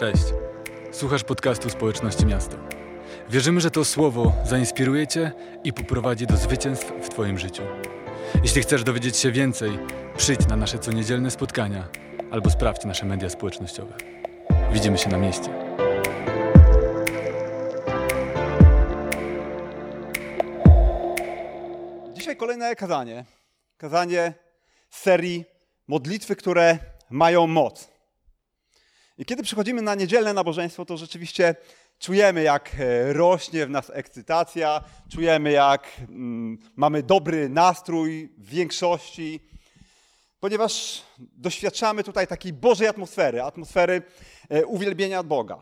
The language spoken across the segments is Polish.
Cześć. Słuchasz podcastu Społeczności Miasto. Wierzymy, że to słowo zainspiruje Cię i poprowadzi do zwycięstw w Twoim życiu. Jeśli chcesz dowiedzieć się więcej, przyjdź na nasze coniedzielne spotkania albo sprawdź nasze media społecznościowe. Widzimy się na mieście. Dzisiaj kolejne kazanie. Kazanie z serii modlitwy, które mają moc. I kiedy przychodzimy na niedzielne nabożeństwo, to rzeczywiście czujemy, jak e, rośnie w nas ekscytacja, czujemy, jak mm, mamy dobry nastrój w większości, ponieważ doświadczamy tutaj takiej Bożej atmosfery, atmosfery e, uwielbienia Boga.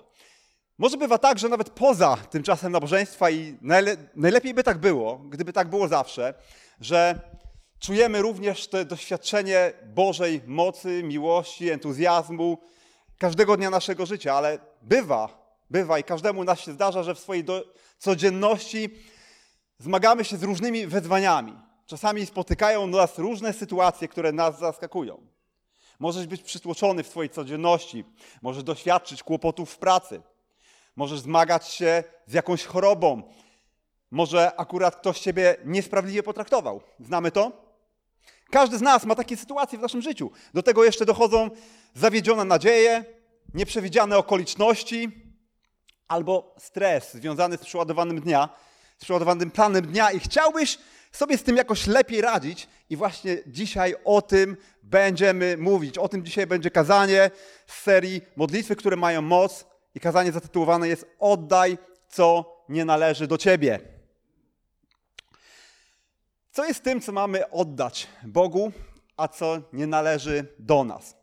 Może bywa tak, że nawet poza tym czasem nabożeństwa i najle najlepiej by tak było, gdyby tak było zawsze, że czujemy również to doświadczenie Bożej mocy, miłości, entuzjazmu każdego dnia naszego życia, ale bywa, bywa i każdemu nas się zdarza, że w swojej codzienności zmagamy się z różnymi wyzwaniami. Czasami spotykają nas różne sytuacje, które nas zaskakują. Możesz być przytłoczony w swojej codzienności, możesz doświadczyć kłopotów w pracy, możesz zmagać się z jakąś chorobą, może akurat ktoś ciebie niesprawiedliwie potraktował. Znamy to? Każdy z nas ma takie sytuacje w naszym życiu. Do tego jeszcze dochodzą zawiedzione nadzieje, nieprzewidziane okoliczności albo stres związany z przeładowanym dnia, z przeładowanym planem dnia i chciałbyś sobie z tym jakoś lepiej radzić i właśnie dzisiaj o tym będziemy mówić. O tym dzisiaj będzie kazanie z serii modlitwy, które mają moc i kazanie zatytułowane jest Oddaj, co nie należy do ciebie. Co jest tym, co mamy oddać Bogu, a co nie należy do nas?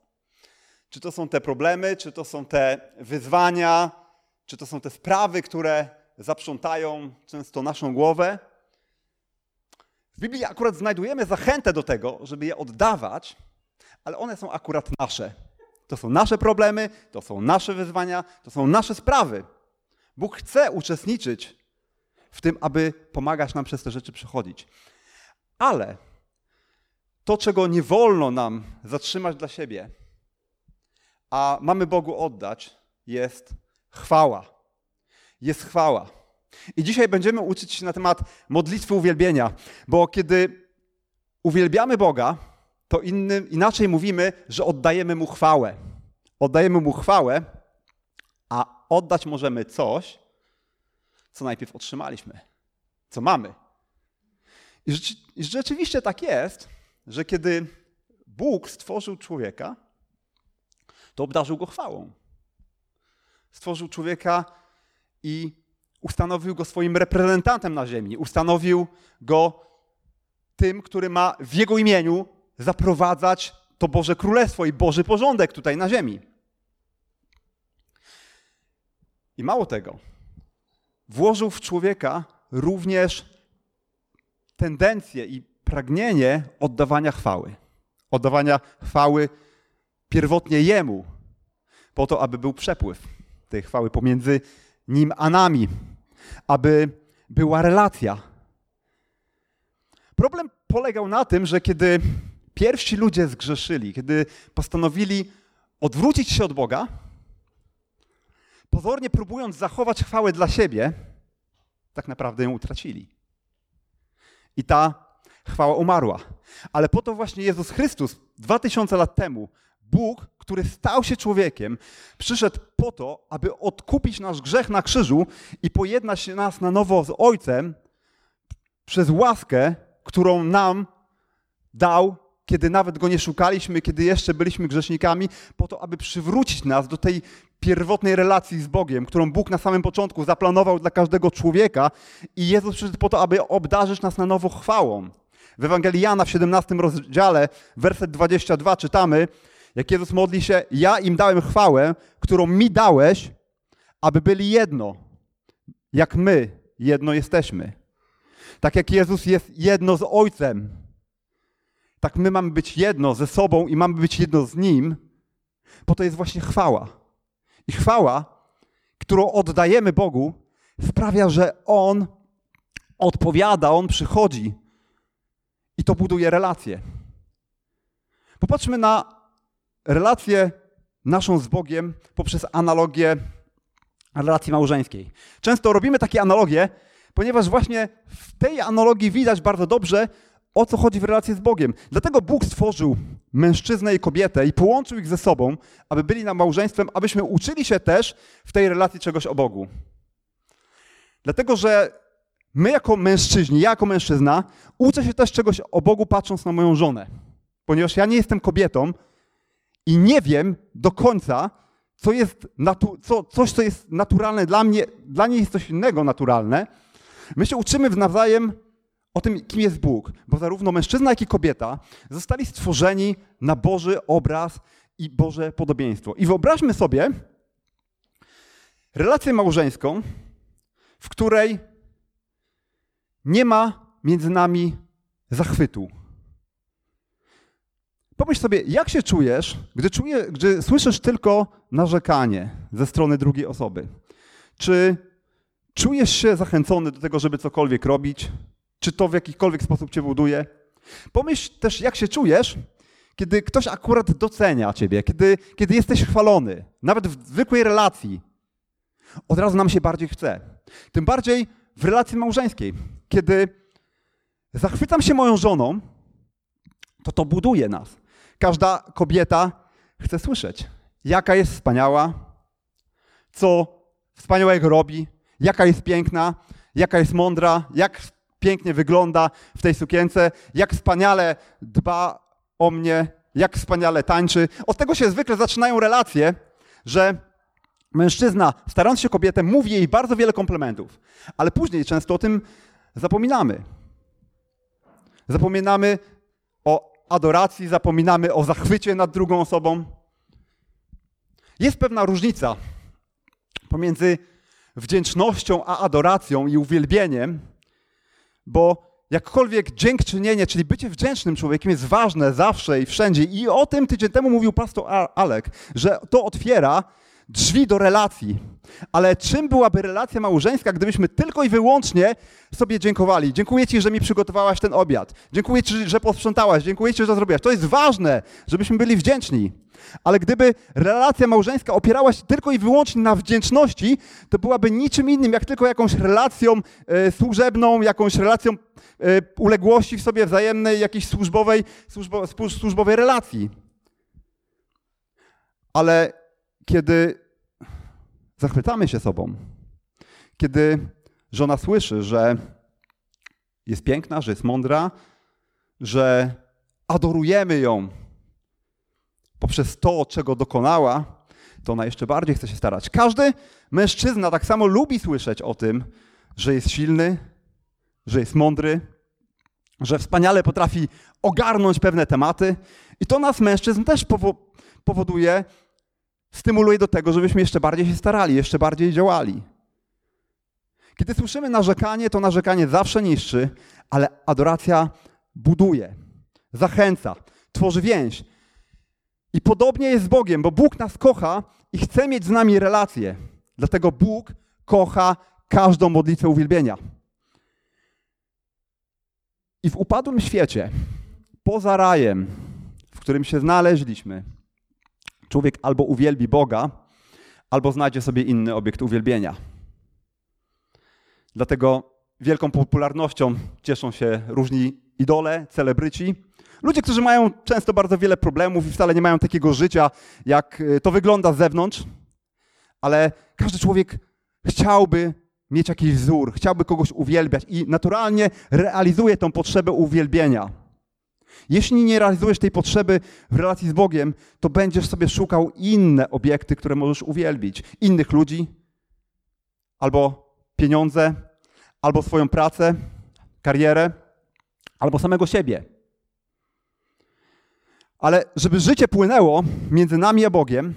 Czy to są te problemy, czy to są te wyzwania, czy to są te sprawy, które zaprzątają często naszą głowę? W Biblii akurat znajdujemy zachętę do tego, żeby je oddawać, ale one są akurat nasze. To są nasze problemy, to są nasze wyzwania, to są nasze sprawy. Bóg chce uczestniczyć w tym, aby pomagać nam przez te rzeczy przechodzić. Ale to, czego nie wolno nam zatrzymać dla siebie, a mamy Bogu oddać, jest chwała. Jest chwała. I dzisiaj będziemy uczyć się na temat modlitwy uwielbienia, bo kiedy uwielbiamy Boga, to innym, inaczej mówimy, że oddajemy Mu chwałę. Oddajemy Mu chwałę, a oddać możemy coś, co najpierw otrzymaliśmy, co mamy. I, rzeczy, I rzeczywiście tak jest, że kiedy Bóg stworzył człowieka, to obdarzył go chwałą. Stworzył człowieka i ustanowił go swoim reprezentantem na ziemi. Ustanowił go tym, który ma w jego imieniu zaprowadzać to Boże Królestwo i Boży porządek tutaj na ziemi. I mało tego, włożył w człowieka również tendencję i pragnienie oddawania chwały. Oddawania chwały pierwotnie Jemu, po to, aby był przepływ tej chwały pomiędzy Nim a nami, aby była relacja. Problem polegał na tym, że kiedy pierwsi ludzie zgrzeszyli, kiedy postanowili odwrócić się od Boga, pozornie próbując zachować chwałę dla siebie, tak naprawdę ją utracili. I ta chwała umarła. Ale po to właśnie Jezus Chrystus dwa tysiące lat temu, Bóg, który stał się człowiekiem, przyszedł po to, aby odkupić nasz grzech na krzyżu i pojednać nas na nowo z Ojcem przez łaskę, którą nam dał, kiedy nawet Go nie szukaliśmy, kiedy jeszcze byliśmy grzesznikami, po to, aby przywrócić nas do tej pierwotnej relacji z Bogiem, którą Bóg na samym początku zaplanował dla każdego człowieka i Jezus przyszedł po to, aby obdarzyć nas na nowo chwałą. W Ewangelii Jana w 17 rozdziale, werset 22 czytamy, jak Jezus modli się, ja im dałem chwałę, którą mi dałeś, aby byli jedno, jak my jedno jesteśmy. Tak jak Jezus jest jedno z Ojcem, tak my mamy być jedno ze sobą i mamy być jedno z Nim, bo to jest właśnie chwała. I chwała, którą oddajemy Bogu, sprawia, że On odpowiada, On przychodzi i to buduje relacje. Popatrzmy na relację naszą z Bogiem poprzez analogię relacji małżeńskiej. Często robimy takie analogie, ponieważ właśnie w tej analogii widać bardzo dobrze, o co chodzi w relacji z Bogiem. Dlatego Bóg stworzył mężczyznę i kobietę i połączył ich ze sobą, aby byli nam małżeństwem, abyśmy uczyli się też w tej relacji czegoś o Bogu. Dlatego, że my jako mężczyźni, ja jako mężczyzna, uczę się też czegoś o Bogu patrząc na moją żonę. Ponieważ ja nie jestem kobietą i nie wiem do końca, co jest natu- co, coś, co jest naturalne dla mnie, dla niej jest coś innego naturalne. My się uczymy nawzajem o tym, kim jest Bóg, bo zarówno mężczyzna, jak i kobieta zostali stworzeni na Boży obraz i Boże podobieństwo. I wyobraźmy sobie relację małżeńską, w której nie ma między nami zachwytu. Pomyśl sobie, jak się czujesz, gdy, czuje, gdy słyszysz tylko narzekanie ze strony drugiej osoby? Czy czujesz się zachęcony do tego, żeby cokolwiek robić? Czy to w jakikolwiek sposób cię buduje? Pomyśl też, jak się czujesz, kiedy ktoś akurat docenia ciebie, kiedy, kiedy jesteś chwalony, nawet w zwykłej relacji. Od razu nam się bardziej chce. Tym bardziej w relacji małżeńskiej. Kiedy zachwycam się moją żoną, to to buduje nas. Każda kobieta chce słyszeć, jaka jest wspaniała, co wspaniałego robi, jaka jest piękna, jaka jest mądra, jak pięknie wygląda w tej sukience, jak wspaniale dba o mnie, jak wspaniale tańczy. Od tego się zwykle zaczynają relacje, że mężczyzna, starając się kobietę, mówi jej bardzo wiele komplementów, ale później często o tym zapominamy. Zapominamy o adoracji, zapominamy o zachwycie nad drugą osobą. Jest pewna różnica pomiędzy wdzięcznością a adoracją i uwielbieniem, bo jakkolwiek dziękczynienie, czyli bycie wdzięcznym człowiekiem jest ważne zawsze i wszędzie. I o tym tydzień temu mówił pastor Alek, że to otwiera drzwi do relacji. Ale czym byłaby relacja małżeńska, gdybyśmy tylko i wyłącznie sobie dziękowali? Dziękuję Ci, że mi przygotowałaś ten obiad. Dziękuję Ci, że posprzątałaś. Dziękuję Ci, że to zrobiłaś. To jest ważne, żebyśmy byli wdzięczni. Ale gdyby relacja małżeńska opierała się tylko i wyłącznie na wdzięczności, to byłaby niczym innym, jak tylko jakąś relacją e, służebną, jakąś relacją e, uległości w sobie wzajemnej, jakiejś służbowej, służbo, służbowej relacji. Ale kiedy zachwycamy się sobą, kiedy żona słyszy, że jest piękna, że jest mądra, że adorujemy ją poprzez to, czego dokonała, to ona jeszcze bardziej chce się starać. Każdy mężczyzna tak samo lubi słyszeć o tym, że jest silny, że jest mądry, że wspaniale potrafi ogarnąć pewne tematy. I to nas, mężczyzn, też powoduje, stymuluje do tego, żebyśmy jeszcze bardziej się starali, jeszcze bardziej działali. Kiedy słyszymy narzekanie, to narzekanie zawsze niszczy, ale adoracja buduje, zachęca, tworzy więź. I podobnie jest z Bogiem, bo Bóg nas kocha i chce mieć z nami relacje. Dlatego Bóg kocha każdą modlitwę uwielbienia. I w upadłym świecie, poza rajem, w którym się znaleźliśmy, człowiek albo uwielbi Boga, albo znajdzie sobie inny obiekt uwielbienia. Dlatego wielką popularnością cieszą się różni idole, celebryci. Ludzie, którzy mają często bardzo wiele problemów i wcale nie mają takiego życia, jak y, to wygląda z zewnątrz, ale każdy człowiek chciałby mieć jakiś wzór, chciałby kogoś uwielbiać i naturalnie realizuje tą potrzebę uwielbienia. Jeśli nie realizujesz tej potrzeby w relacji z Bogiem, to będziesz sobie szukał inne obiekty, które możesz uwielbić. Innych ludzi, albo pieniądze, albo swoją pracę, karierę, albo samego siebie. Ale żeby życie płynęło między nami a Bogiem,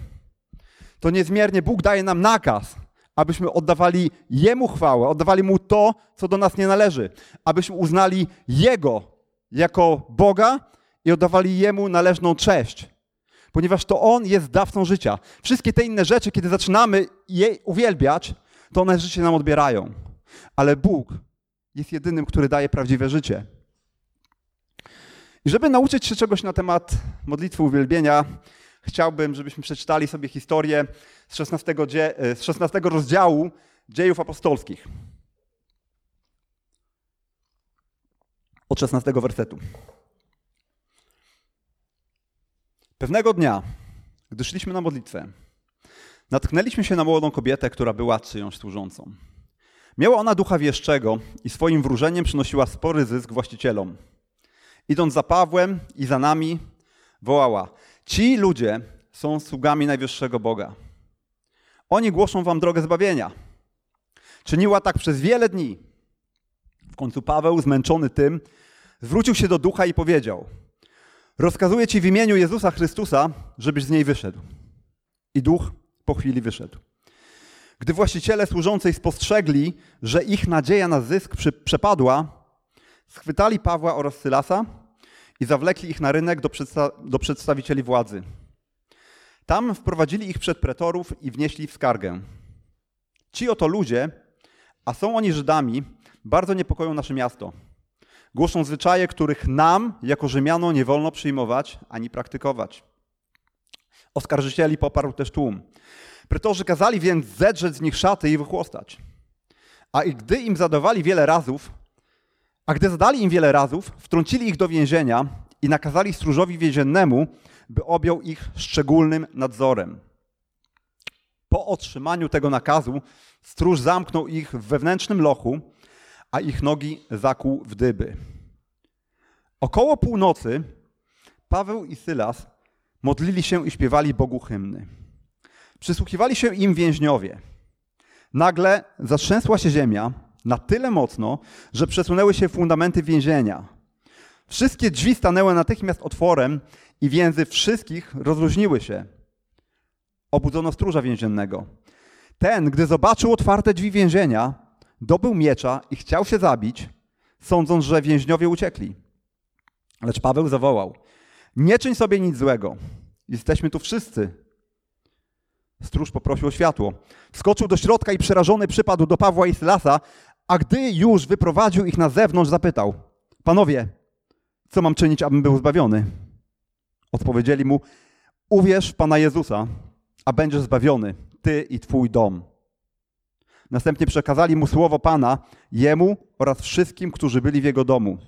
to niezmiernie Bóg daje nam nakaz, abyśmy oddawali Jemu chwałę, oddawali Mu to, co do nas nie należy, abyśmy uznali Jego jako Boga i oddawali Jemu należną cześć. Ponieważ to On jest dawcą życia. Wszystkie te inne rzeczy, kiedy zaczynamy je uwielbiać, to one życie nam odbierają. Ale Bóg jest jedynym, który daje prawdziwe życie. I żeby nauczyć się czegoś na temat modlitwy uwielbienia, chciałbym, żebyśmy przeczytali sobie historię z 16, dzie- z 16 rozdziału dziejów apostolskich. Od 16 wersetu. Pewnego dnia, gdy szliśmy na modlitwę, natknęliśmy się na młodą kobietę, która była czyjąś służącą. Miała ona ducha wieszczego i swoim wróżeniem przynosiła spory zysk właścicielom. Idąc za Pawłem i za nami, wołała: Ci ludzie są sługami najwyższego Boga. Oni głoszą wam drogę zbawienia. Czyniła tak przez wiele dni. W końcu Paweł, zmęczony tym, zwrócił się do ducha i powiedział: Rozkazuję ci w imieniu Jezusa Chrystusa, żebyś z niej wyszedł. I duch po chwili wyszedł. Gdy właściciele służącej spostrzegli, że ich nadzieja na zysk przepadła, schwytali Pawła oraz Sylasa i zawlekli ich na rynek do, przedsta do przedstawicieli władzy. Tam wprowadzili ich przed pretorów i wnieśli w skargę. Ci oto ludzie, a są oni Żydami, bardzo niepokoją nasze miasto. Głoszą zwyczaje, których nam, jako Rzymianom, nie wolno przyjmować ani praktykować. Oskarżycieli poparł też tłum. Pretorzy kazali więc zedrzeć z nich szaty i wychłostać. A gdy im zadawali wiele razów, a gdy zadali im wiele razów, wtrącili ich do więzienia i nakazali stróżowi więziennemu, by objął ich szczególnym nadzorem. Po otrzymaniu tego nakazu stróż zamknął ich w wewnętrznym lochu, a ich nogi zakłuł w dyby. Około północy Paweł i Sylas modlili się i śpiewali Bogu hymny. Przysłuchiwali się im więźniowie. Nagle zatrzęsła się ziemia na tyle mocno, że przesunęły się fundamenty więzienia. Wszystkie drzwi stanęły natychmiast otworem i więzy wszystkich rozluźniły się. Obudzono stróża więziennego. Ten, gdy zobaczył otwarte drzwi więzienia, dobył miecza i chciał się zabić, sądząc, że więźniowie uciekli. Lecz Paweł zawołał: Nie czyń sobie nic złego. Jesteśmy tu wszyscy. Stróż poprosił o światło. Wskoczył do środka i przerażony przypadł do Pawła i Sylasa, a gdy już wyprowadził ich na zewnątrz, zapytał: Panowie, co mam czynić, abym był zbawiony? Odpowiedzieli mu: Uwierz w Pana Jezusa, a będziesz zbawiony, ty i twój dom. Następnie przekazali mu słowo Pana, jemu oraz wszystkim, którzy byli w jego domu.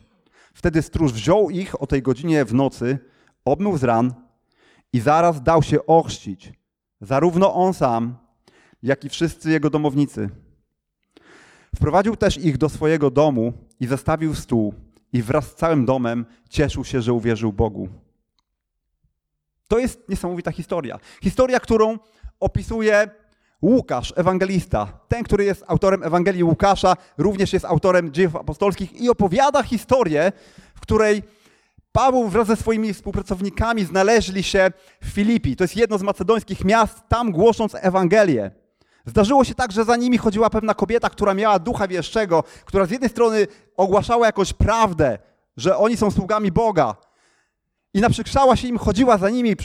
Wtedy stróż wziął ich o tej godzinie w nocy, obmył z ran i zaraz dał się ochrzcić, zarówno on sam, jak i wszyscy jego domownicy. Wprowadził też ich do swojego domu i zastawił stół i wraz z całym domem cieszył się, że uwierzył Bogu. To jest niesamowita historia. Historia, którą opisuje Łukasz, ewangelista. Ten, który jest autorem Ewangelii Łukasza, również jest autorem dziejów apostolskich i opowiada historię, w której Paweł wraz ze swoimi współpracownikami znaleźli się w Filipi. To jest jedno z macedońskich miast, tam głosząc Ewangelię. Zdarzyło się tak, że za nimi chodziła pewna kobieta, która miała ducha wieszczego, która z jednej strony ogłaszała jakąś prawdę, że oni są sługami Boga. I naprzykrzała się im, chodziła za nimi.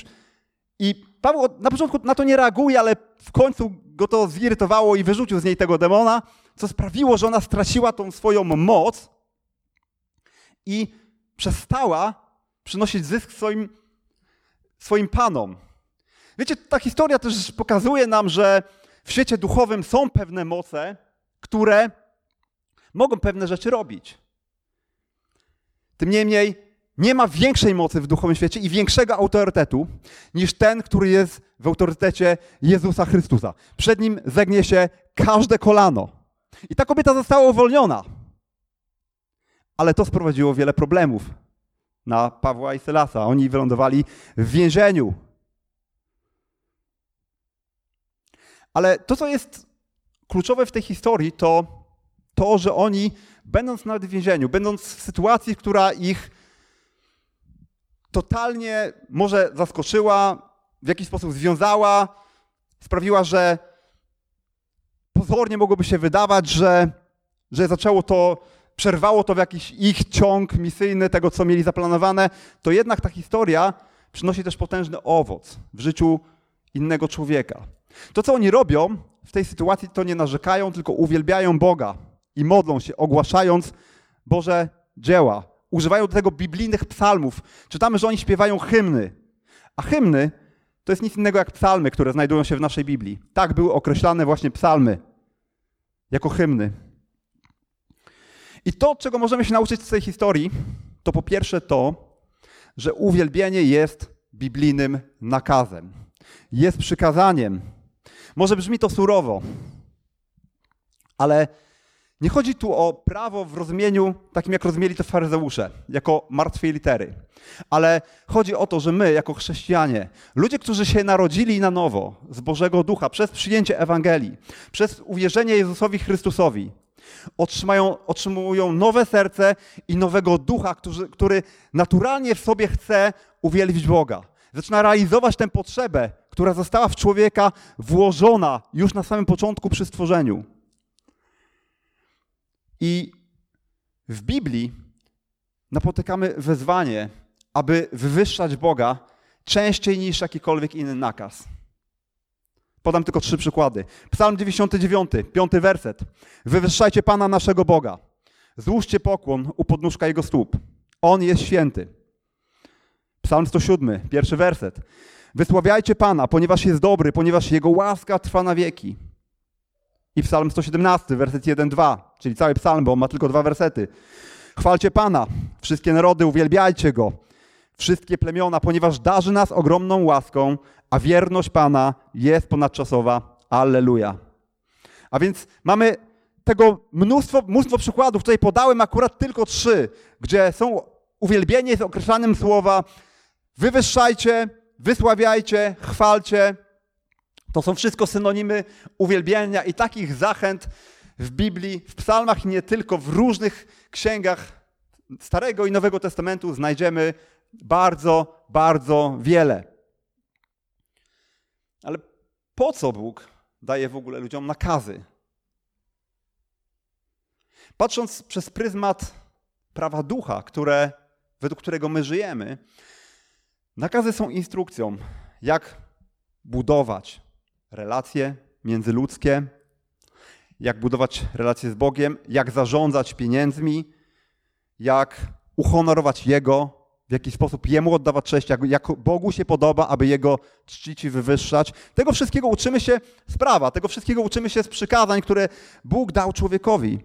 I Paweł na początku na to nie reaguje, ale w końcu go to zirytowało i wyrzucił z niej tego demona, co sprawiło, że ona straciła tą swoją moc i przestała przynosić zysk swoim, swoim panom. Wiecie, ta historia też pokazuje nam, że w świecie duchowym są pewne moce, które mogą pewne rzeczy robić. Tym niemniej nie ma większej mocy w duchowym świecie i większego autorytetu niż ten, który jest w autorytecie Jezusa Chrystusa. Przed nim zegnie się każde kolano. I ta kobieta została uwolniona. Ale to sprowadziło wiele problemów na Pawła i Sylasa. Oni wylądowali w więzieniu. Ale to, co jest kluczowe w tej historii, to to, że oni, będąc nawet w więzieniu, będąc w sytuacji, która ich totalnie może zaskoczyła, w jakiś sposób związała, sprawiła, że pozornie mogłoby się wydawać, że, że zaczęło to, przerwało to w jakiś ich ciąg misyjny tego, co mieli zaplanowane, to jednak ta historia przynosi też potężny owoc w życiu innego człowieka. To, co oni robią w tej sytuacji, to nie narzekają, tylko uwielbiają Boga i modlą się, ogłaszając Boże dzieła. Używają do tego biblijnych psalmów. Czytamy, że oni śpiewają hymny. A hymny to jest nic innego jak psalmy, które znajdują się w naszej Biblii. Tak były określane właśnie psalmy jako hymny. I to, czego możemy się nauczyć z tej historii, to po pierwsze to, że uwielbienie jest biblijnym nakazem. Jest przykazaniem. Może brzmi to surowo, ale nie chodzi tu o prawo w rozumieniu takim, jak rozumieli to faryzeusze, jako martwej litery. Ale chodzi o to, że my, jako chrześcijanie, ludzie, którzy się narodzili na nowo z Bożego Ducha, przez przyjęcie Ewangelii, przez uwierzenie Jezusowi Chrystusowi, otrzymają, otrzymują nowe serce i nowego ducha, który, który naturalnie w sobie chce uwielbić Boga. Zaczyna realizować tę potrzebę, która została w człowieka włożona już na samym początku przy stworzeniu. I w Biblii napotykamy wezwanie, aby wywyższać Boga częściej niż jakikolwiek inny nakaz. Podam tylko trzy przykłady. Psalm 99, piąty werset. Wywyższajcie Pana naszego Boga. Złóżcie pokłon u podnóżka Jego stóp. On jest święty. Psalm 107, pierwszy werset. Wysławiajcie Pana, ponieważ jest dobry, ponieważ Jego łaska trwa na wieki. I Psalm 117, werset 1-2, czyli cały psalm, bo on ma tylko dwa wersety. Chwalcie Pana, wszystkie narody, uwielbiajcie Go, wszystkie plemiona, ponieważ darzy nas ogromną łaską, a wierność Pana jest ponadczasowa. Alleluja. A więc mamy tego mnóstwo, mnóstwo przykładów. Tutaj podałem akurat tylko trzy, gdzie są uwielbienie z określanym słowa wywyższajcie, wysławiajcie, chwalcie. To są wszystko synonimy uwielbienia i takich zachęt w Biblii, w psalmach i nie tylko, w różnych księgach Starego i Nowego Testamentu znajdziemy bardzo, bardzo wiele. Ale po co Bóg daje w ogóle ludziom nakazy? Patrząc przez pryzmat prawa ducha, które, według którego my żyjemy, nakazy są instrukcją, jak budować relacje międzyludzkie, jak budować relacje z Bogiem, jak zarządzać pieniędzmi, jak uhonorować Jego, w jaki sposób Jemu oddawać cześć, jak, jak Bogu się podoba, aby Jego czcić i wywyższać. Tego wszystkiego uczymy się z prawa, tego wszystkiego uczymy się z przykazań, które Bóg dał człowiekowi.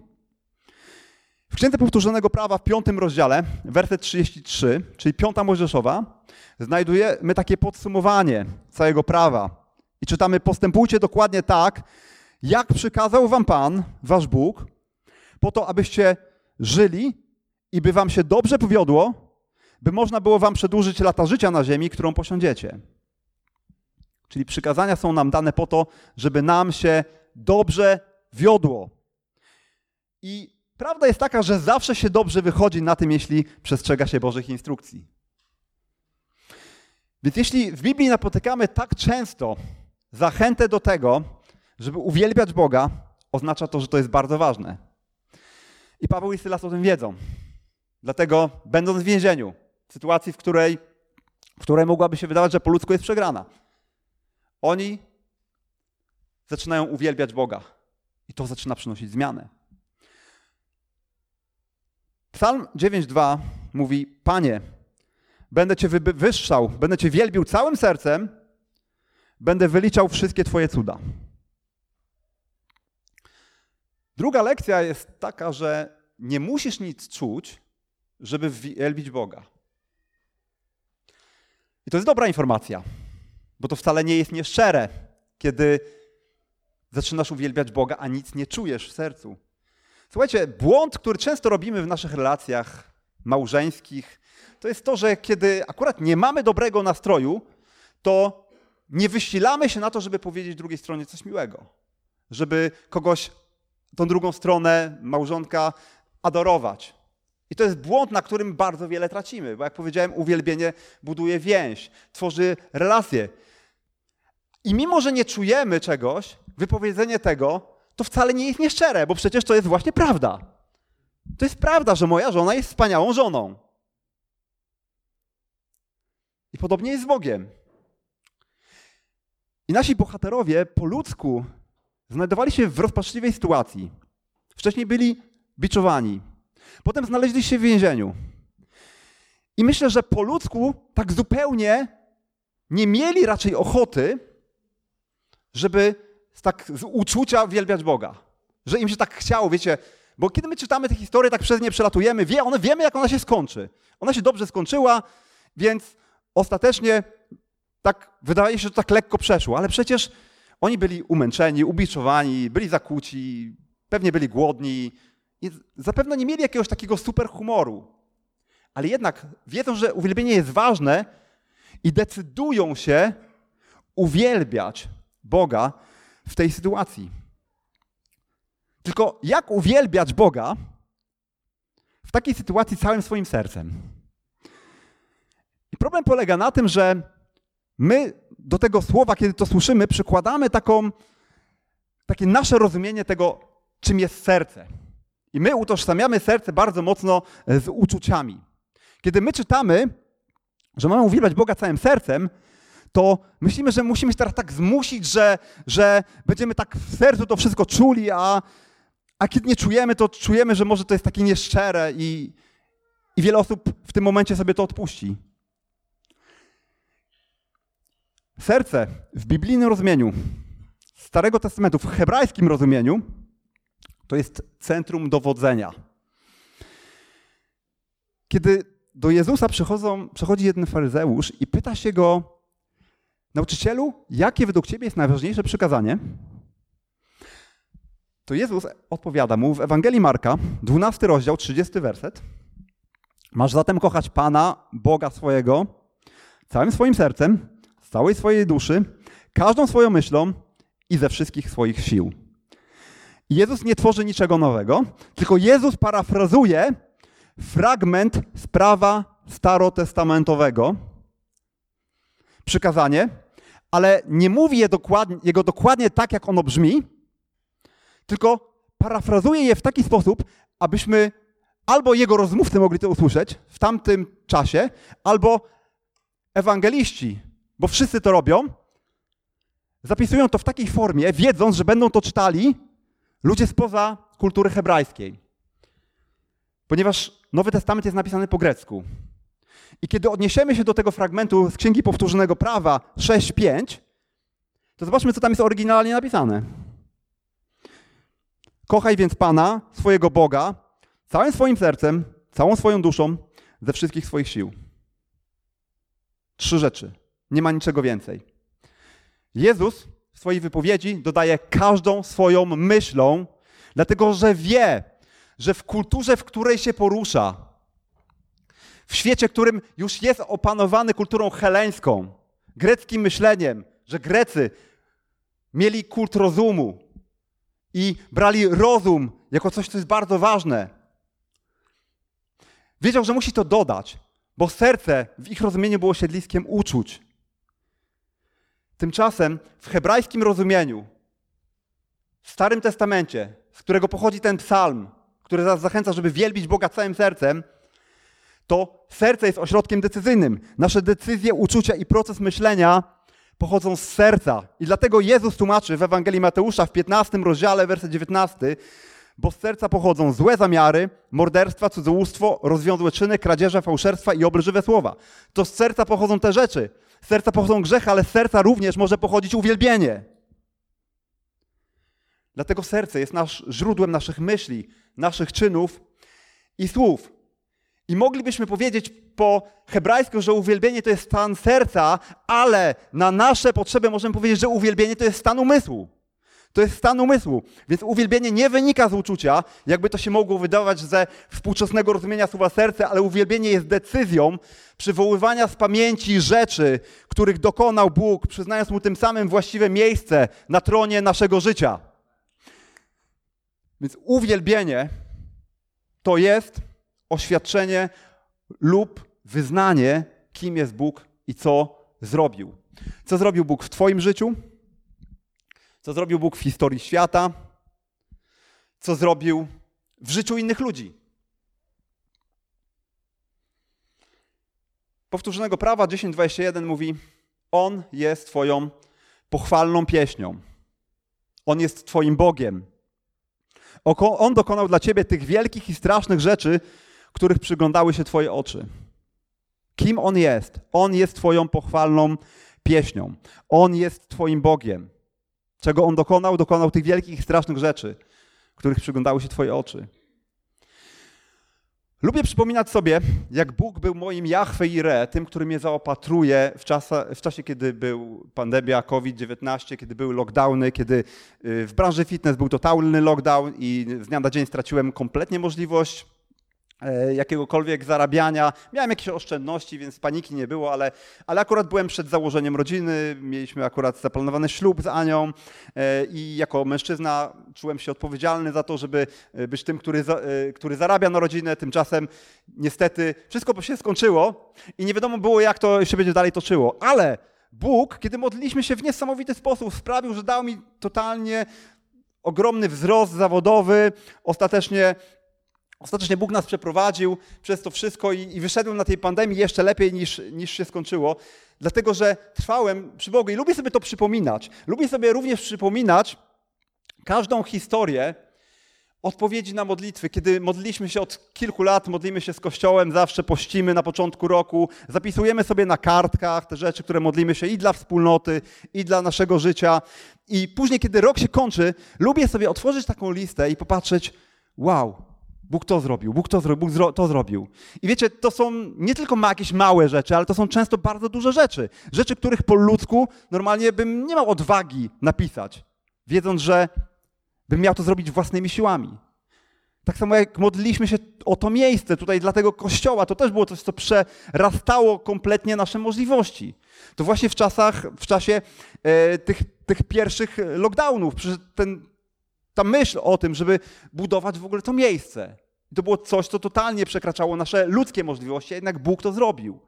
W Księdze Powtórzonego Prawa w piątym rozdziale, werset 33, czyli piąta Mojżeszowa, znajdujemy takie podsumowanie całego prawa. I czytamy, postępujcie dokładnie tak, jak przykazał wam Pan, wasz Bóg, po to, abyście żyli i by wam się dobrze powiodło, by można było wam przedłużyć lata życia na ziemi, którą posiądziecie. Czyli przykazania są nam dane po to, żeby nam się dobrze wiodło. I prawda jest taka, że zawsze się dobrze wychodzi na tym, jeśli przestrzega się Bożych instrukcji. Więc jeśli w Biblii napotykamy tak często zachętę do tego, żeby uwielbiać Boga, oznacza to, że to jest bardzo ważne. I Paweł i Sylas o tym wiedzą. Dlatego, będąc w więzieniu, w sytuacji, w której, w której mogłaby się wydawać, że po ludzku jest przegrana. Oni zaczynają uwielbiać Boga i to zaczyna przynosić zmianę. Psalm 9:2 mówi: Panie, będę Cię wywyższał, będę Cię wielbił całym sercem, będę wyliczał wszystkie Twoje cuda. Druga lekcja jest taka, że nie musisz nic czuć, żeby wielbić Boga. I to jest dobra informacja, bo to wcale nie jest nieszczere, kiedy zaczynasz uwielbiać Boga, a nic nie czujesz w sercu. Słuchajcie, błąd, który często robimy w naszych relacjach małżeńskich, to jest to, że kiedy akurat nie mamy dobrego nastroju, to nie wysilamy się na to, żeby powiedzieć drugiej stronie coś miłego. Żeby kogoś, tą drugą stronę, małżonka, adorować. I to jest błąd, na którym bardzo wiele tracimy, bo jak powiedziałem, uwielbienie buduje więź, tworzy relacje. I mimo, że nie czujemy czegoś, wypowiedzenie tego to wcale nie jest nieszczere, bo przecież to jest właśnie prawda. To jest prawda, że moja żona jest wspaniałą żoną. I podobnie jest z Bogiem. I nasi bohaterowie po ludzku znajdowali się w rozpaczliwej sytuacji. Wcześniej byli biczowani, Potem znaleźli się w więzieniu. I myślę, że po ludzku tak zupełnie nie mieli raczej ochoty, żeby tak z uczucia uwielbiać Boga. Że im się tak chciało, wiecie, bo kiedy my czytamy tę historię, tak przez nie przelatujemy, wie, one, wiemy, jak ona się skończy. Ona się dobrze skończyła, więc ostatecznie tak wydaje się, że tak lekko przeszło, ale przecież oni byli umęczeni, ubiczowani, byli zakłóci, pewnie byli głodni i zapewne nie mieli jakiegoś takiego super humoru. Ale jednak wiedzą, że uwielbienie jest ważne i decydują się uwielbiać Boga w tej sytuacji. Tylko jak uwielbiać Boga w takiej sytuacji całym swoim sercem? I problem polega na tym, że my do tego słowa, kiedy to słyszymy, przykładamy taką, takie nasze rozumienie tego, czym jest serce. I my utożsamiamy serce bardzo mocno z uczuciami. Kiedy my czytamy, że mamy uwielbiać Boga całym sercem, to myślimy, że musimy się teraz tak zmusić, że, że będziemy tak w sercu to wszystko czuli, a, a kiedy nie czujemy, to czujemy, że może to jest takie nieszczere i, i wiele osób w tym momencie sobie to odpuści. Serce w biblijnym rozumieniu Starego Testamentu, w hebrajskim rozumieniu, to jest centrum dowodzenia. Kiedy do Jezusa przychodzą, przychodzi jeden faryzeusz i pyta się go, nauczycielu, jakie według ciebie jest najważniejsze przykazanie? To Jezus odpowiada mu w Ewangelii Marka, 12 rozdział, 30 werset. Masz zatem kochać Pana, Boga swojego, całym swoim sercem, całej swojej duszy, każdą swoją myślą i ze wszystkich swoich sił. Jezus nie tworzy niczego nowego, tylko Jezus parafrazuje fragment z prawa starotestamentowego, przykazanie, ale nie mówi je dokładnie, jego dokładnie tak, jak ono brzmi, tylko parafrazuje je w taki sposób, abyśmy albo jego rozmówcy mogli to usłyszeć w tamtym czasie, albo ewangeliści, bo wszyscy to robią, zapisują to w takiej formie, wiedząc, że będą to czytali ludzie spoza kultury hebrajskiej. Ponieważ Nowy Testament jest napisany po grecku. I kiedy odniesiemy się do tego fragmentu z Księgi Powtórzonego Prawa 6.5, to zobaczmy, co tam jest oryginalnie napisane. Kochaj więc Pana, swojego Boga, całym swoim sercem, całą swoją duszą, ze wszystkich swoich sił. Trzy rzeczy. Nie ma niczego więcej. Jezus w swojej wypowiedzi dodaje każdą swoją myślą, dlatego że wie, że w kulturze, w której się porusza, w świecie, którym już jest opanowany kulturą heleńską, greckim myśleniem, że Grecy mieli kult rozumu i brali rozum jako coś, co jest bardzo ważne. Wiedział, że musi to dodać, bo serce w ich rozumieniu było siedliskiem uczuć. Tymczasem w hebrajskim rozumieniu, w Starym Testamencie, z którego pochodzi ten psalm, który nas zachęca, żeby wielbić Boga całym sercem, to serce jest ośrodkiem decyzyjnym. Nasze decyzje, uczucia i proces myślenia pochodzą z serca. I dlatego Jezus tłumaczy w Ewangelii Mateusza w 15 rozdziale, werset 19, bo z serca pochodzą złe zamiary, morderstwa, cudzołóstwo, rozwiązłe czyny, kradzieże, fałszerstwa i obelżywe słowa. To z serca pochodzą te rzeczy. Z serca pochodzą grzechy, ale z serca również może pochodzić uwielbienie. Dlatego serce jest nasz, źródłem naszych myśli, naszych czynów i słów. I moglibyśmy powiedzieć po hebrajsku, że uwielbienie to jest stan serca, ale na nasze potrzeby możemy powiedzieć, że uwielbienie to jest stan umysłu. To jest stan umysłu. Więc uwielbienie nie wynika z uczucia, jakby to się mogło wydawać ze współczesnego rozumienia słowa serce, ale uwielbienie jest decyzją przywoływania z pamięci rzeczy, których dokonał Bóg, przyznając mu tym samym właściwe miejsce na tronie naszego życia. Więc uwielbienie to jest oświadczenie lub wyznanie, kim jest Bóg i co zrobił. Co zrobił Bóg w Twoim życiu? Co zrobił Bóg w historii świata? Co zrobił w życiu innych ludzi? Powtórzonego prawa 10:21 mówi: On jest Twoją pochwalną pieśnią. On jest Twoim Bogiem. On dokonał dla ciebie tych wielkich i strasznych rzeczy, których przyglądały się twoje oczy. Kim on jest? On jest twoją pochwalną pieśnią. On jest Twoim Bogiem. Czego On dokonał? Dokonał tych wielkich strasznych rzeczy, których przyglądały się Twoje oczy. Lubię przypominać sobie, jak Bóg był moim Jahwe i Re, tym, który mnie zaopatruje w, czasa, w czasie, kiedy był pandemia COVID-19, kiedy były lockdowny, kiedy y, w branży fitness był totalny lockdown i z dnia na dzień straciłem kompletnie możliwość jakiegokolwiek zarabiania. Miałem jakieś oszczędności, więc paniki nie było, ale, ale akurat byłem przed założeniem rodziny, mieliśmy akurat zaplanowany ślub z Anią e, i jako mężczyzna czułem się odpowiedzialny za to, żeby e, być tym, który, który zarabia na rodzinę. Tymczasem niestety wszystko się skończyło i nie wiadomo było, jak to się będzie dalej toczyło. Ale Bóg, kiedy modliliśmy się w niesamowity sposób, sprawił, że dał mi totalnie ogromny wzrost zawodowy. Ostatecznie Ostatecznie Bóg nas przeprowadził przez to wszystko i, i wyszedłem na tej pandemii jeszcze lepiej niż, niż się skończyło, dlatego że trwałem przy Bogu i lubię sobie to przypominać. Lubię sobie również przypominać każdą historię odpowiedzi na modlitwy. Kiedy modliliśmy się od kilku lat, modlimy się z Kościołem, zawsze pościmy na początku roku, zapisujemy sobie na kartkach te rzeczy, które modlimy się i dla wspólnoty, i dla naszego życia. I później, kiedy rok się kończy, lubię sobie otworzyć taką listę i popatrzeć, wow, Bóg to zrobił, Bóg to zrobił, Bóg to zrobił. I wiecie, to są nie tylko ma jakieś małe rzeczy, ale to są często bardzo duże rzeczy. Rzeczy, których po ludzku normalnie bym nie miał odwagi napisać, wiedząc, że bym miał to zrobić własnymi siłami. Tak samo jak modliliśmy się o to miejsce tutaj dla tego kościoła, to też było coś, co przerastało kompletnie nasze możliwości. To właśnie w czasach, w czasie e, tych, tych pierwszych lockdownów, ten, ta myśl o tym, żeby budować w ogóle to miejsce. To było coś, co totalnie przekraczało nasze ludzkie możliwości, a jednak Bóg to zrobił.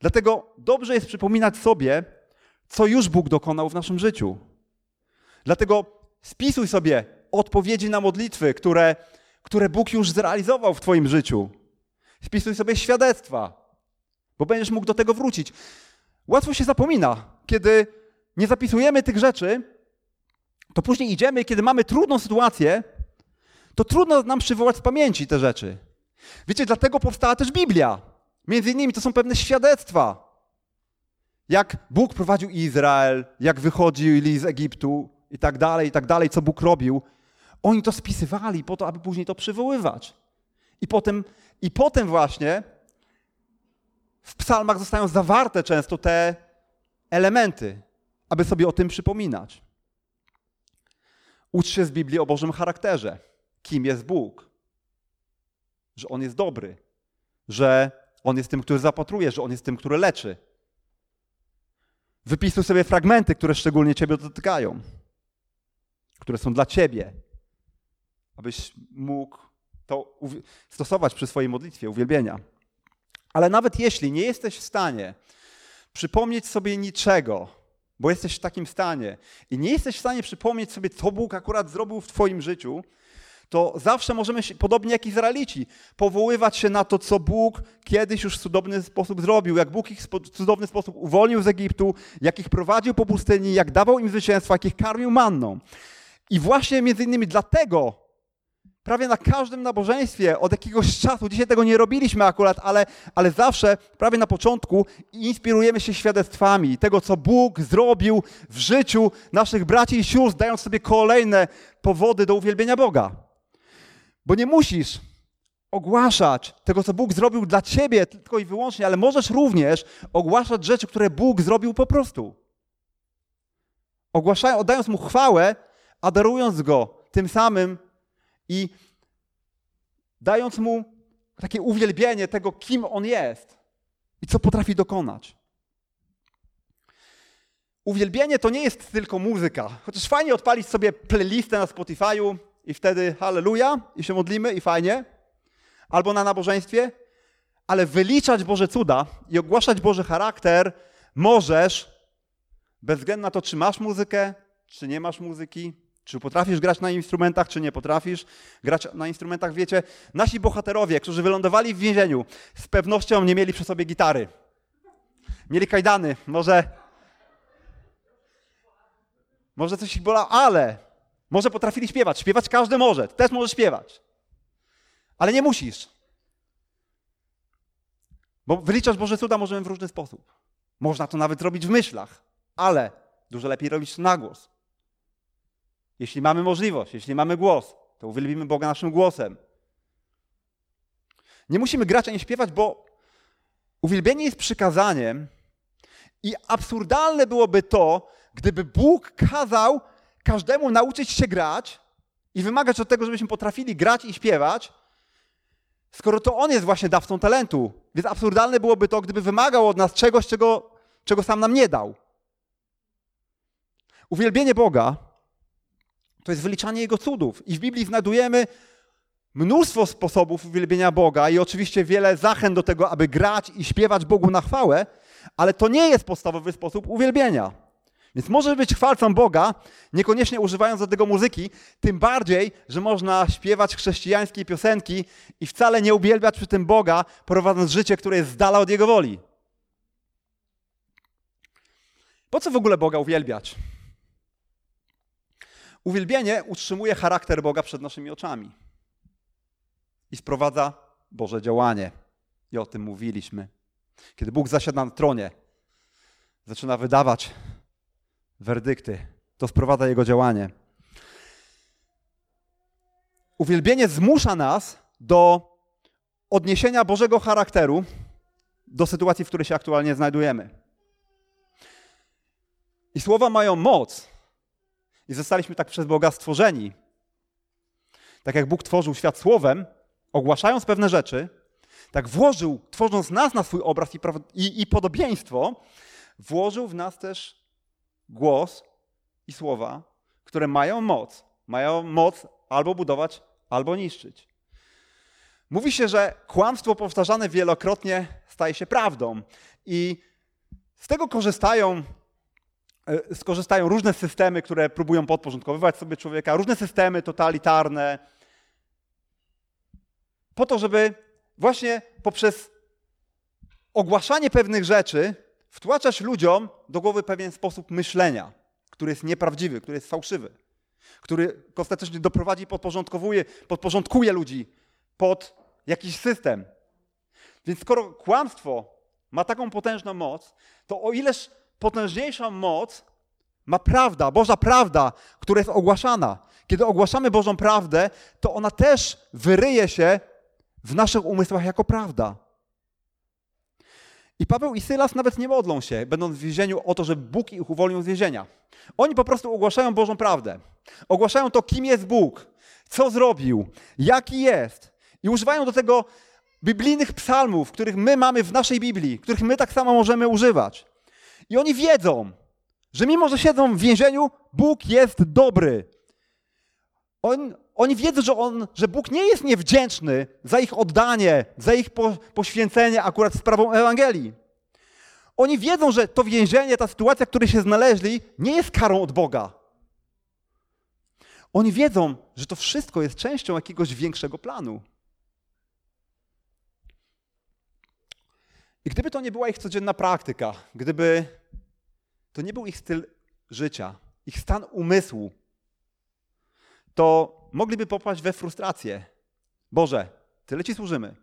Dlatego dobrze jest przypominać sobie, co już Bóg dokonał w naszym życiu. Dlatego spisuj sobie odpowiedzi na modlitwy, które, które Bóg już zrealizował w Twoim życiu. Spisuj sobie świadectwa, bo będziesz mógł do tego wrócić. Łatwo się zapomina, kiedy nie zapisujemy tych rzeczy, to później idziemy, kiedy mamy trudną sytuację, to trudno nam przywołać z pamięci te rzeczy. Wiecie, dlatego powstała też Biblia. Między innymi to są pewne świadectwa. Jak Bóg prowadził Izrael, jak wychodzili z Egiptu i tak dalej, i tak dalej, co Bóg robił. Oni to spisywali po to, aby później to przywoływać. I potem, i potem właśnie w psalmach zostają zawarte często te elementy, aby sobie o tym przypominać. Ucz się z Biblii o Bożym charakterze. Kim jest Bóg? Że On jest dobry, że On jest tym, który zapatruje, że On jest tym, który leczy. Wypisuj sobie fragmenty, które szczególnie Ciebie dotykają, które są dla Ciebie, abyś mógł to stosować przy swojej modlitwie uwielbienia. Ale nawet jeśli nie jesteś w stanie przypomnieć sobie niczego, bo jesteś w takim stanie i nie jesteś w stanie przypomnieć sobie, co Bóg akurat zrobił w Twoim życiu, to zawsze możemy, się, podobnie jak Izraelici, powoływać się na to, co Bóg kiedyś już w cudowny sposób zrobił, jak Bóg ich w cudowny sposób uwolnił z Egiptu, jak ich prowadził po pustyni, jak dawał im zwycięstwo, jak ich karmił manną. I właśnie między innymi dlatego prawie na każdym nabożeństwie od jakiegoś czasu, dzisiaj tego nie robiliśmy akurat, ale, ale zawsze, prawie na początku, inspirujemy się świadectwami tego, co Bóg zrobił w życiu naszych braci i sióstr, dając sobie kolejne powody do uwielbienia Boga. Bo nie musisz ogłaszać tego, co Bóg zrobił dla ciebie tylko i wyłącznie, ale możesz również ogłaszać rzeczy, które Bóg zrobił po prostu. Ogłaszając, oddając Mu chwałę, adorując Go tym samym i dając mu takie uwielbienie tego, kim on jest i co potrafi dokonać. Uwielbienie to nie jest tylko muzyka. Chociaż fajnie odpalić sobie playlistę na Spotify'u i wtedy halleluja i się modlimy i fajnie. Albo na nabożeństwie. Ale wyliczać Boże cuda i ogłaszać Boży charakter możesz bez względu na to, czy masz muzykę, czy nie masz muzyki, czy potrafisz grać na instrumentach, czy nie potrafisz grać na instrumentach? Wiecie, nasi bohaterowie, którzy wylądowali w więzieniu, z pewnością nie mieli przy sobie gitary. Mieli kajdany, może. Może coś ich bolało, ale może potrafili śpiewać. Śpiewać każdy może, też może śpiewać. Ale nie musisz. Bo wyliczać Boże cuda możemy w różny sposób. Można to nawet robić w myślach, ale dużo lepiej robić to na głos. Jeśli mamy możliwość, jeśli mamy głos, to uwielbimy Boga naszym głosem. Nie musimy grać ani śpiewać, bo uwielbienie jest przykazaniem i absurdalne byłoby to, gdyby Bóg kazał każdemu nauczyć się grać i wymagać od tego, żebyśmy potrafili grać i śpiewać, skoro to On jest właśnie dawcą talentu. Więc absurdalne byłoby to, gdyby wymagał od nas czegoś, czego, czego sam nam nie dał. Uwielbienie Boga to jest wyliczanie Jego cudów. I w Biblii znajdujemy mnóstwo sposobów uwielbienia Boga i oczywiście wiele zachęt do tego, aby grać i śpiewać Bogu na chwałę, ale to nie jest podstawowy sposób uwielbienia. Więc może być chwalcą Boga, niekoniecznie używając do tego muzyki, tym bardziej, że można śpiewać chrześcijańskie piosenki i wcale nie uwielbiać przy tym Boga, prowadząc życie, które jest z dala od Jego woli. Po co w ogóle Boga uwielbiać? Uwielbienie utrzymuje charakter Boga przed naszymi oczami i sprowadza Boże działanie. I o tym mówiliśmy. Kiedy Bóg zasiada na tronie, zaczyna wydawać werdykty, to sprowadza Jego działanie. Uwielbienie zmusza nas do odniesienia Bożego charakteru do sytuacji, w której się aktualnie znajdujemy. I słowa mają moc. I zostaliśmy tak przez Boga stworzeni. Tak jak Bóg tworzył świat słowem, ogłaszając pewne rzeczy, tak włożył, tworząc nas na swój obraz i, i, i podobieństwo, włożył w nas też głos i słowa, które mają moc. Mają moc albo budować, albo niszczyć. Mówi się, że kłamstwo powtarzane wielokrotnie staje się prawdą. I z tego korzystają, skorzystają różne systemy, które próbują podporządkowywać sobie człowieka, różne systemy totalitarne, po to, żeby właśnie poprzez ogłaszanie pewnych rzeczy wtłaczać ludziom do głowy pewien sposób myślenia, który jest nieprawdziwy, który jest fałszywy, który ostatecznie doprowadzi, podporządkowuje, podporządkuje ludzi pod jakiś system. Więc skoro kłamstwo ma taką potężną moc, to o ileż potężniejszą moc ma prawda, Boża prawda, która jest ogłaszana. Kiedy ogłaszamy Bożą prawdę, to ona też wyryje się w naszych umysłach jako prawda. I Paweł i Sylas nawet nie modlą się, będąc w więzieniu, o to, że Bóg ich uwolnił z więzienia. Oni po prostu ogłaszają Bożą prawdę. Ogłaszają to, kim jest Bóg, co zrobił, jaki jest. I używają do tego biblijnych psalmów, których my mamy w naszej Biblii, których my tak samo możemy używać. I oni wiedzą, że mimo, że siedzą w więzieniu, Bóg jest dobry. On, oni wiedzą, że, on, że Bóg nie jest niewdzięczny za ich oddanie, za ich po, poświęcenie akurat sprawą Ewangelii. Oni wiedzą, że to więzienie, ta sytuacja, w której się znaleźli, nie jest karą od Boga. Oni wiedzą, że to wszystko jest częścią jakiegoś większego planu. I gdyby to nie była ich codzienna praktyka, gdyby to nie był ich styl życia, ich stan umysłu, to mogliby popaść we frustrację. Boże, tyle Ci służymy.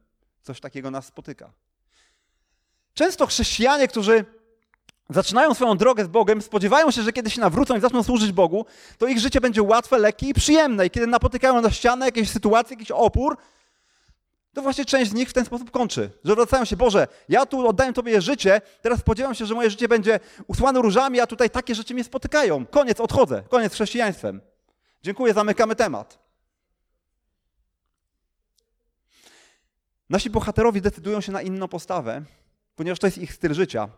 Coś takiego nas spotyka. Często chrześcijanie, którzy zaczynają swoją drogę z Bogiem, spodziewają się, że kiedy się nawrócą i zaczną służyć Bogu, to ich życie będzie łatwe, lekkie i przyjemne. I kiedy napotykają na ścianę jakieś sytuacje, jakiś opór, to właśnie część z nich w ten sposób kończy. Że wracają się, Boże, ja tu oddaję Tobie życie, teraz spodziewam się, że moje życie będzie usłane różami, a tutaj takie rzeczy mnie spotykają. Koniec, odchodzę. Koniec z chrześcijaństwem. Dziękuję, zamykamy temat. Nasi bohaterowie decydują się na inną postawę, ponieważ to jest ich styl życia.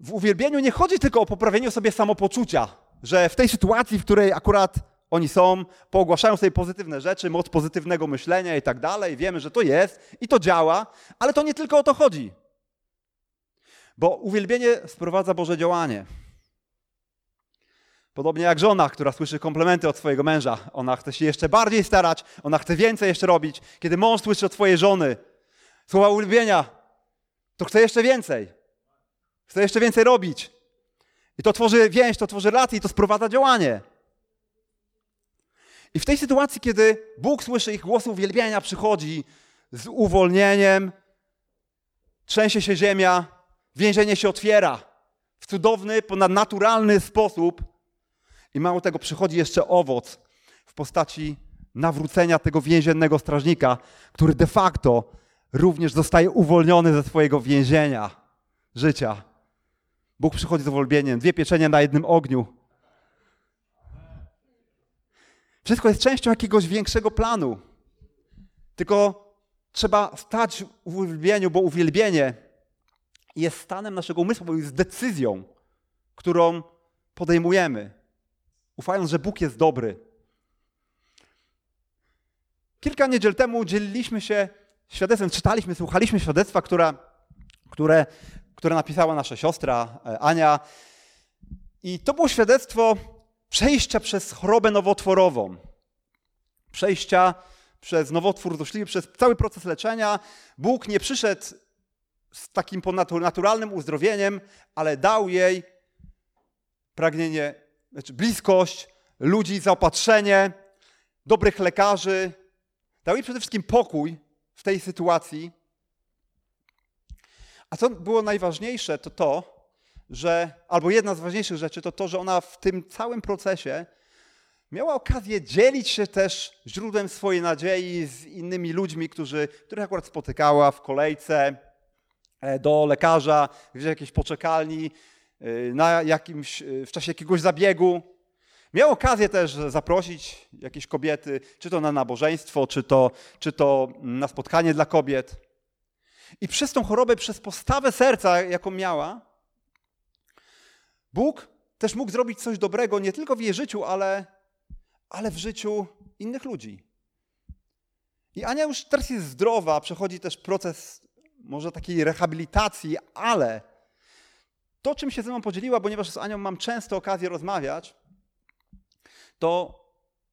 W uwielbieniu nie chodzi tylko o poprawienie sobie samopoczucia, że w tej sytuacji, w której akurat oni są, poogłaszają sobie pozytywne rzeczy, moc pozytywnego myślenia i tak dalej, wiemy, że to jest i to działa, ale to nie tylko o to chodzi. Bo uwielbienie sprowadza Boże działanie. Podobnie jak żona, która słyszy komplementy od swojego męża. Ona chce się jeszcze bardziej starać, ona chce więcej jeszcze robić. Kiedy mąż słyszy od swojej żony słowa uwielbienia, to chce jeszcze więcej. Chce jeszcze więcej robić. I to tworzy więź, to tworzy relacje i to sprowadza działanie. I w tej sytuacji, kiedy Bóg słyszy ich głos uwielbienia, przychodzi z uwolnieniem, trzęsie się ziemia, Więzienie się otwiera w cudowny, ponadnaturalny sposób. I mało tego, przychodzi jeszcze owoc w postaci nawrócenia tego więziennego strażnika, który de facto również zostaje uwolniony ze swojego więzienia życia. Bóg przychodzi z uwolnieniem, dwie pieczenie na jednym ogniu. Wszystko jest częścią jakiegoś większego planu. Tylko trzeba stać w uwielbieniu, bo uwielbienie jest stanem naszego umysłu, bo jest decyzją, którą podejmujemy, ufając, że Bóg jest dobry. Kilka niedziel temu dzieliliśmy się świadectwem, czytaliśmy, słuchaliśmy świadectwa, która, które, które napisała nasza siostra e, Ania. I to było świadectwo przejścia przez chorobę nowotworową. Przejścia przez nowotwór złośliwy, przez cały proces leczenia. Bóg nie przyszedł z takim naturalnym uzdrowieniem, ale dał jej pragnienie, znaczy bliskość ludzi, zaopatrzenie, dobrych lekarzy. Dał jej przede wszystkim pokój w tej sytuacji. A co było najważniejsze, to to, że, albo jedna z ważniejszych rzeczy, to to, że ona w tym całym procesie miała okazję dzielić się też źródłem swojej nadziei z innymi ludźmi, którzy, których akurat spotykała w kolejce e, do lekarza, w jakiejś poczekalni, e, na jakimś, e, w czasie jakiegoś zabiegu. Miał okazję też zaprosić jakieś kobiety, czy to na nabożeństwo, czy to, czy to na spotkanie dla kobiet. I przez tą chorobę, przez postawę serca, jaką miała, Bóg też mógł zrobić coś dobrego nie tylko w jej życiu, ale, ale w życiu innych ludzi. I Ania już teraz jest zdrowa, przechodzi też proces może takiej rehabilitacji, ale to, czym się ze mną podzieliła, ponieważ z Anią mam często okazję rozmawiać, to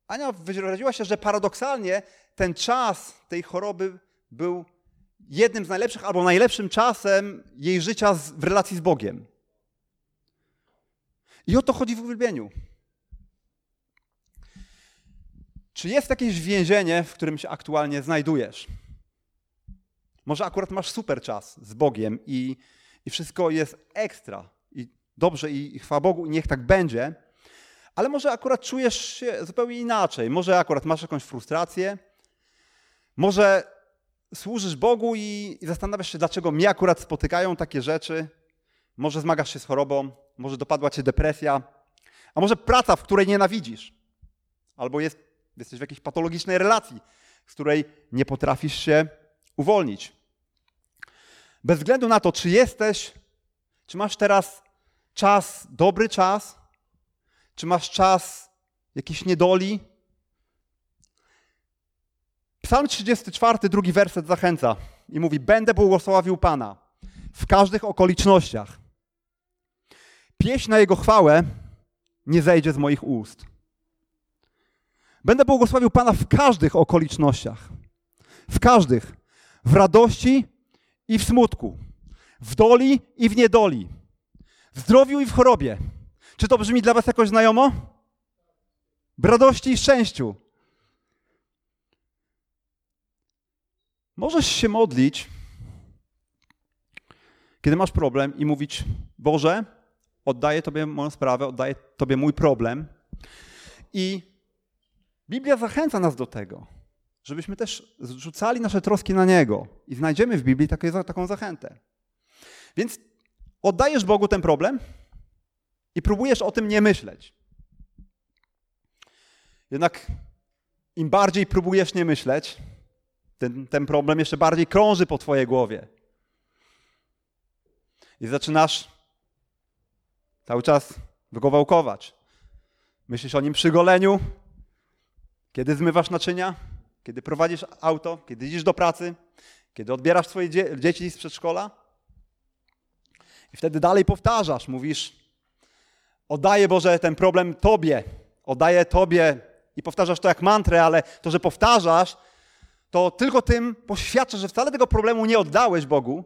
Ania wyraziła się, że paradoksalnie ten czas tej choroby był jednym z najlepszych albo najlepszym czasem jej życia w relacji z Bogiem. I o to chodzi w uwielbieniu. Czy jest jakieś więzienie, w którym się aktualnie znajdujesz? Może akurat masz super czas z Bogiem i, i wszystko jest ekstra i dobrze i, i chwała Bogu i niech tak będzie, ale może akurat czujesz się zupełnie inaczej. Może akurat masz jakąś frustrację, może służysz Bogu i, i zastanawiasz się, dlaczego mnie akurat spotykają takie rzeczy. Może zmagasz się z chorobą, może dopadła cię depresja, a może praca, w której nienawidzisz, albo jest, jesteś w jakiejś patologicznej relacji, z której nie potrafisz się uwolnić. Bez względu na to, czy jesteś, czy masz teraz czas, dobry czas, czy masz czas jakiejś niedoli? Psalm 34, drugi werset zachęca i mówi: Będę błogosławił Pana w każdych okolicznościach. Pieśń na Jego chwałę nie zejdzie z moich ust. Będę błogosławił Pana w każdych okolicznościach. W każdych. W radości i w smutku. W doli i w niedoli. W zdrowiu i w chorobie. Czy to brzmi dla Was jakoś znajomo? W radości i szczęściu. Możesz się modlić, kiedy masz problem i mówić: Boże, oddaję Tobie moją sprawę, oddaję Tobie mój problem. I Biblia zachęca nas do tego, żebyśmy też rzucali nasze troski na Niego. I znajdziemy w Biblii takie, taką zachętę. Więc oddajesz Bogu ten problem i próbujesz o tym nie myśleć. Jednak im bardziej próbujesz nie myśleć, ten, ten problem jeszcze bardziej krąży po Twojej głowie. I zaczynasz Cały czas go wałkować. Myślisz o nim przy goleniu, kiedy zmywasz naczynia, kiedy prowadzisz auto, kiedy idziesz do pracy, kiedy odbierasz swoje dzie dzieci z przedszkola. I wtedy dalej powtarzasz, mówisz, oddaję Boże ten problem Tobie, oddaję Tobie. I powtarzasz to jak mantrę, ale to, że powtarzasz, to tylko tym poświadczasz, że wcale tego problemu nie oddałeś Bogu,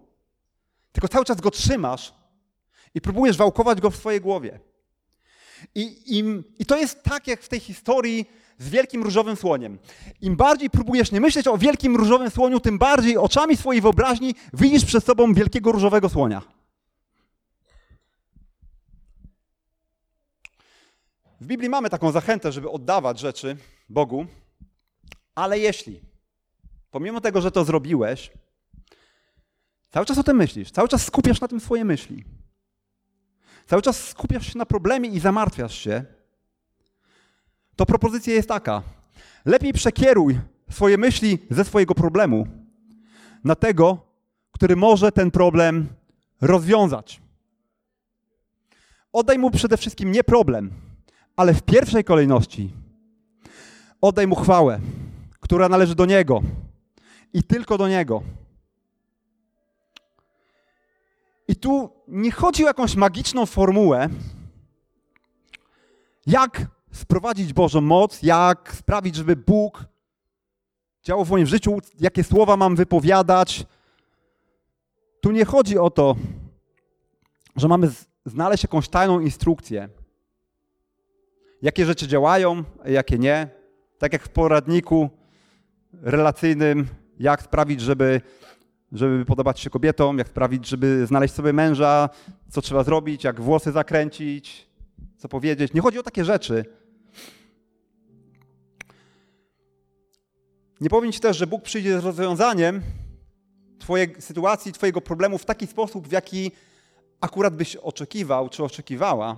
tylko cały czas go trzymasz i próbujesz wałkować go w swojej głowie. I, im, I to jest tak jak w tej historii z wielkim różowym słoniem. Im bardziej próbujesz nie myśleć o wielkim różowym słoniu, tym bardziej oczami swojej wyobraźni widzisz przed sobą wielkiego różowego słonia. W Biblii mamy taką zachętę, żeby oddawać rzeczy Bogu, ale jeśli, pomimo tego, że to zrobiłeś, cały czas o tym myślisz, cały czas skupiasz na tym swoje myśli cały czas skupiasz się na problemie i zamartwiasz się, to propozycja jest taka. Lepiej przekieruj swoje myśli ze swojego problemu na tego, który może ten problem rozwiązać. Oddaj mu przede wszystkim nie problem, ale w pierwszej kolejności oddaj mu chwałę, która należy do niego i tylko do niego. I tu nie chodzi o jakąś magiczną formułę, jak sprowadzić Bożą moc, jak sprawić, żeby Bóg działał w moim życiu, jakie słowa mam wypowiadać. Tu nie chodzi o to, że mamy znaleźć jakąś tajną instrukcję, jakie rzeczy działają, jakie nie. Tak jak w poradniku relacyjnym, jak sprawić, żeby, żeby podobać się kobietom, jak sprawić, żeby znaleźć sobie męża, co trzeba zrobić, jak włosy zakręcić, co powiedzieć. Nie chodzi o takie rzeczy. Nie powiem Ci też, że Bóg przyjdzie z rozwiązaniem Twojej sytuacji, Twojego problemu w taki sposób, w jaki akurat byś oczekiwał czy oczekiwała,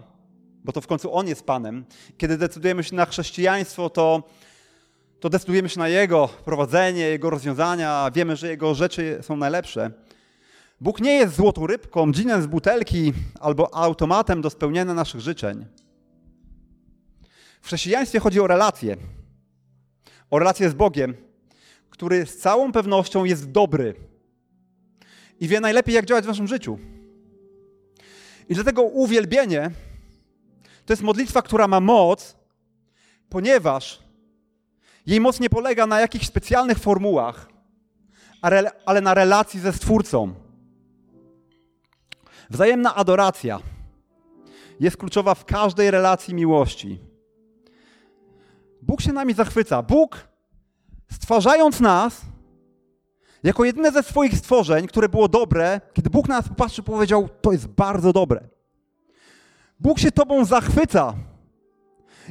bo to w końcu On jest Panem. Kiedy decydujemy się na chrześcijaństwo, to, to decydujemy się na Jego prowadzenie, Jego rozwiązania, wiemy, że Jego rzeczy są najlepsze. Bóg nie jest złotą rybką, dżinem z butelki albo automatem do spełniania naszych życzeń. W chrześcijaństwie chodzi o relacje. O relacje z Bogiem, który z całą pewnością jest dobry i wie najlepiej, jak działać w naszym życiu. I dlatego uwielbienie to jest modlitwa, która ma moc, ponieważ jej moc nie polega na jakichś specjalnych formułach, ale na relacji ze Stwórcą. Wzajemna adoracja jest kluczowa w każdej relacji miłości. Bóg się nami zachwyca. Bóg, stwarzając nas, jako jedyne ze swoich stworzeń, które było dobre, kiedy Bóg na nas popatrzył, powiedział: To jest bardzo dobre. Bóg się Tobą zachwyca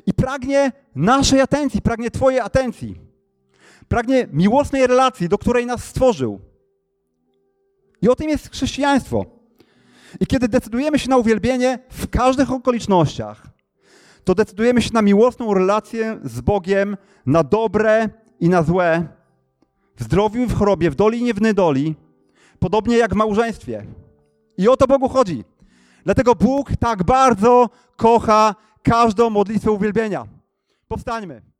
i pragnie naszej atencji, pragnie Twojej atencji. Pragnie miłosnej relacji, do której nas stworzył. I o tym jest chrześcijaństwo. I kiedy decydujemy się na uwielbienie w każdych okolicznościach, to decydujemy się na miłosną relację z Bogiem, na dobre i na złe, w zdrowiu i w chorobie, w doli i nie w nydoli, podobnie jak w małżeństwie. I o to Bogu chodzi. Dlatego Bóg tak bardzo kocha każdą modlitwę uwielbienia. Powstańmy.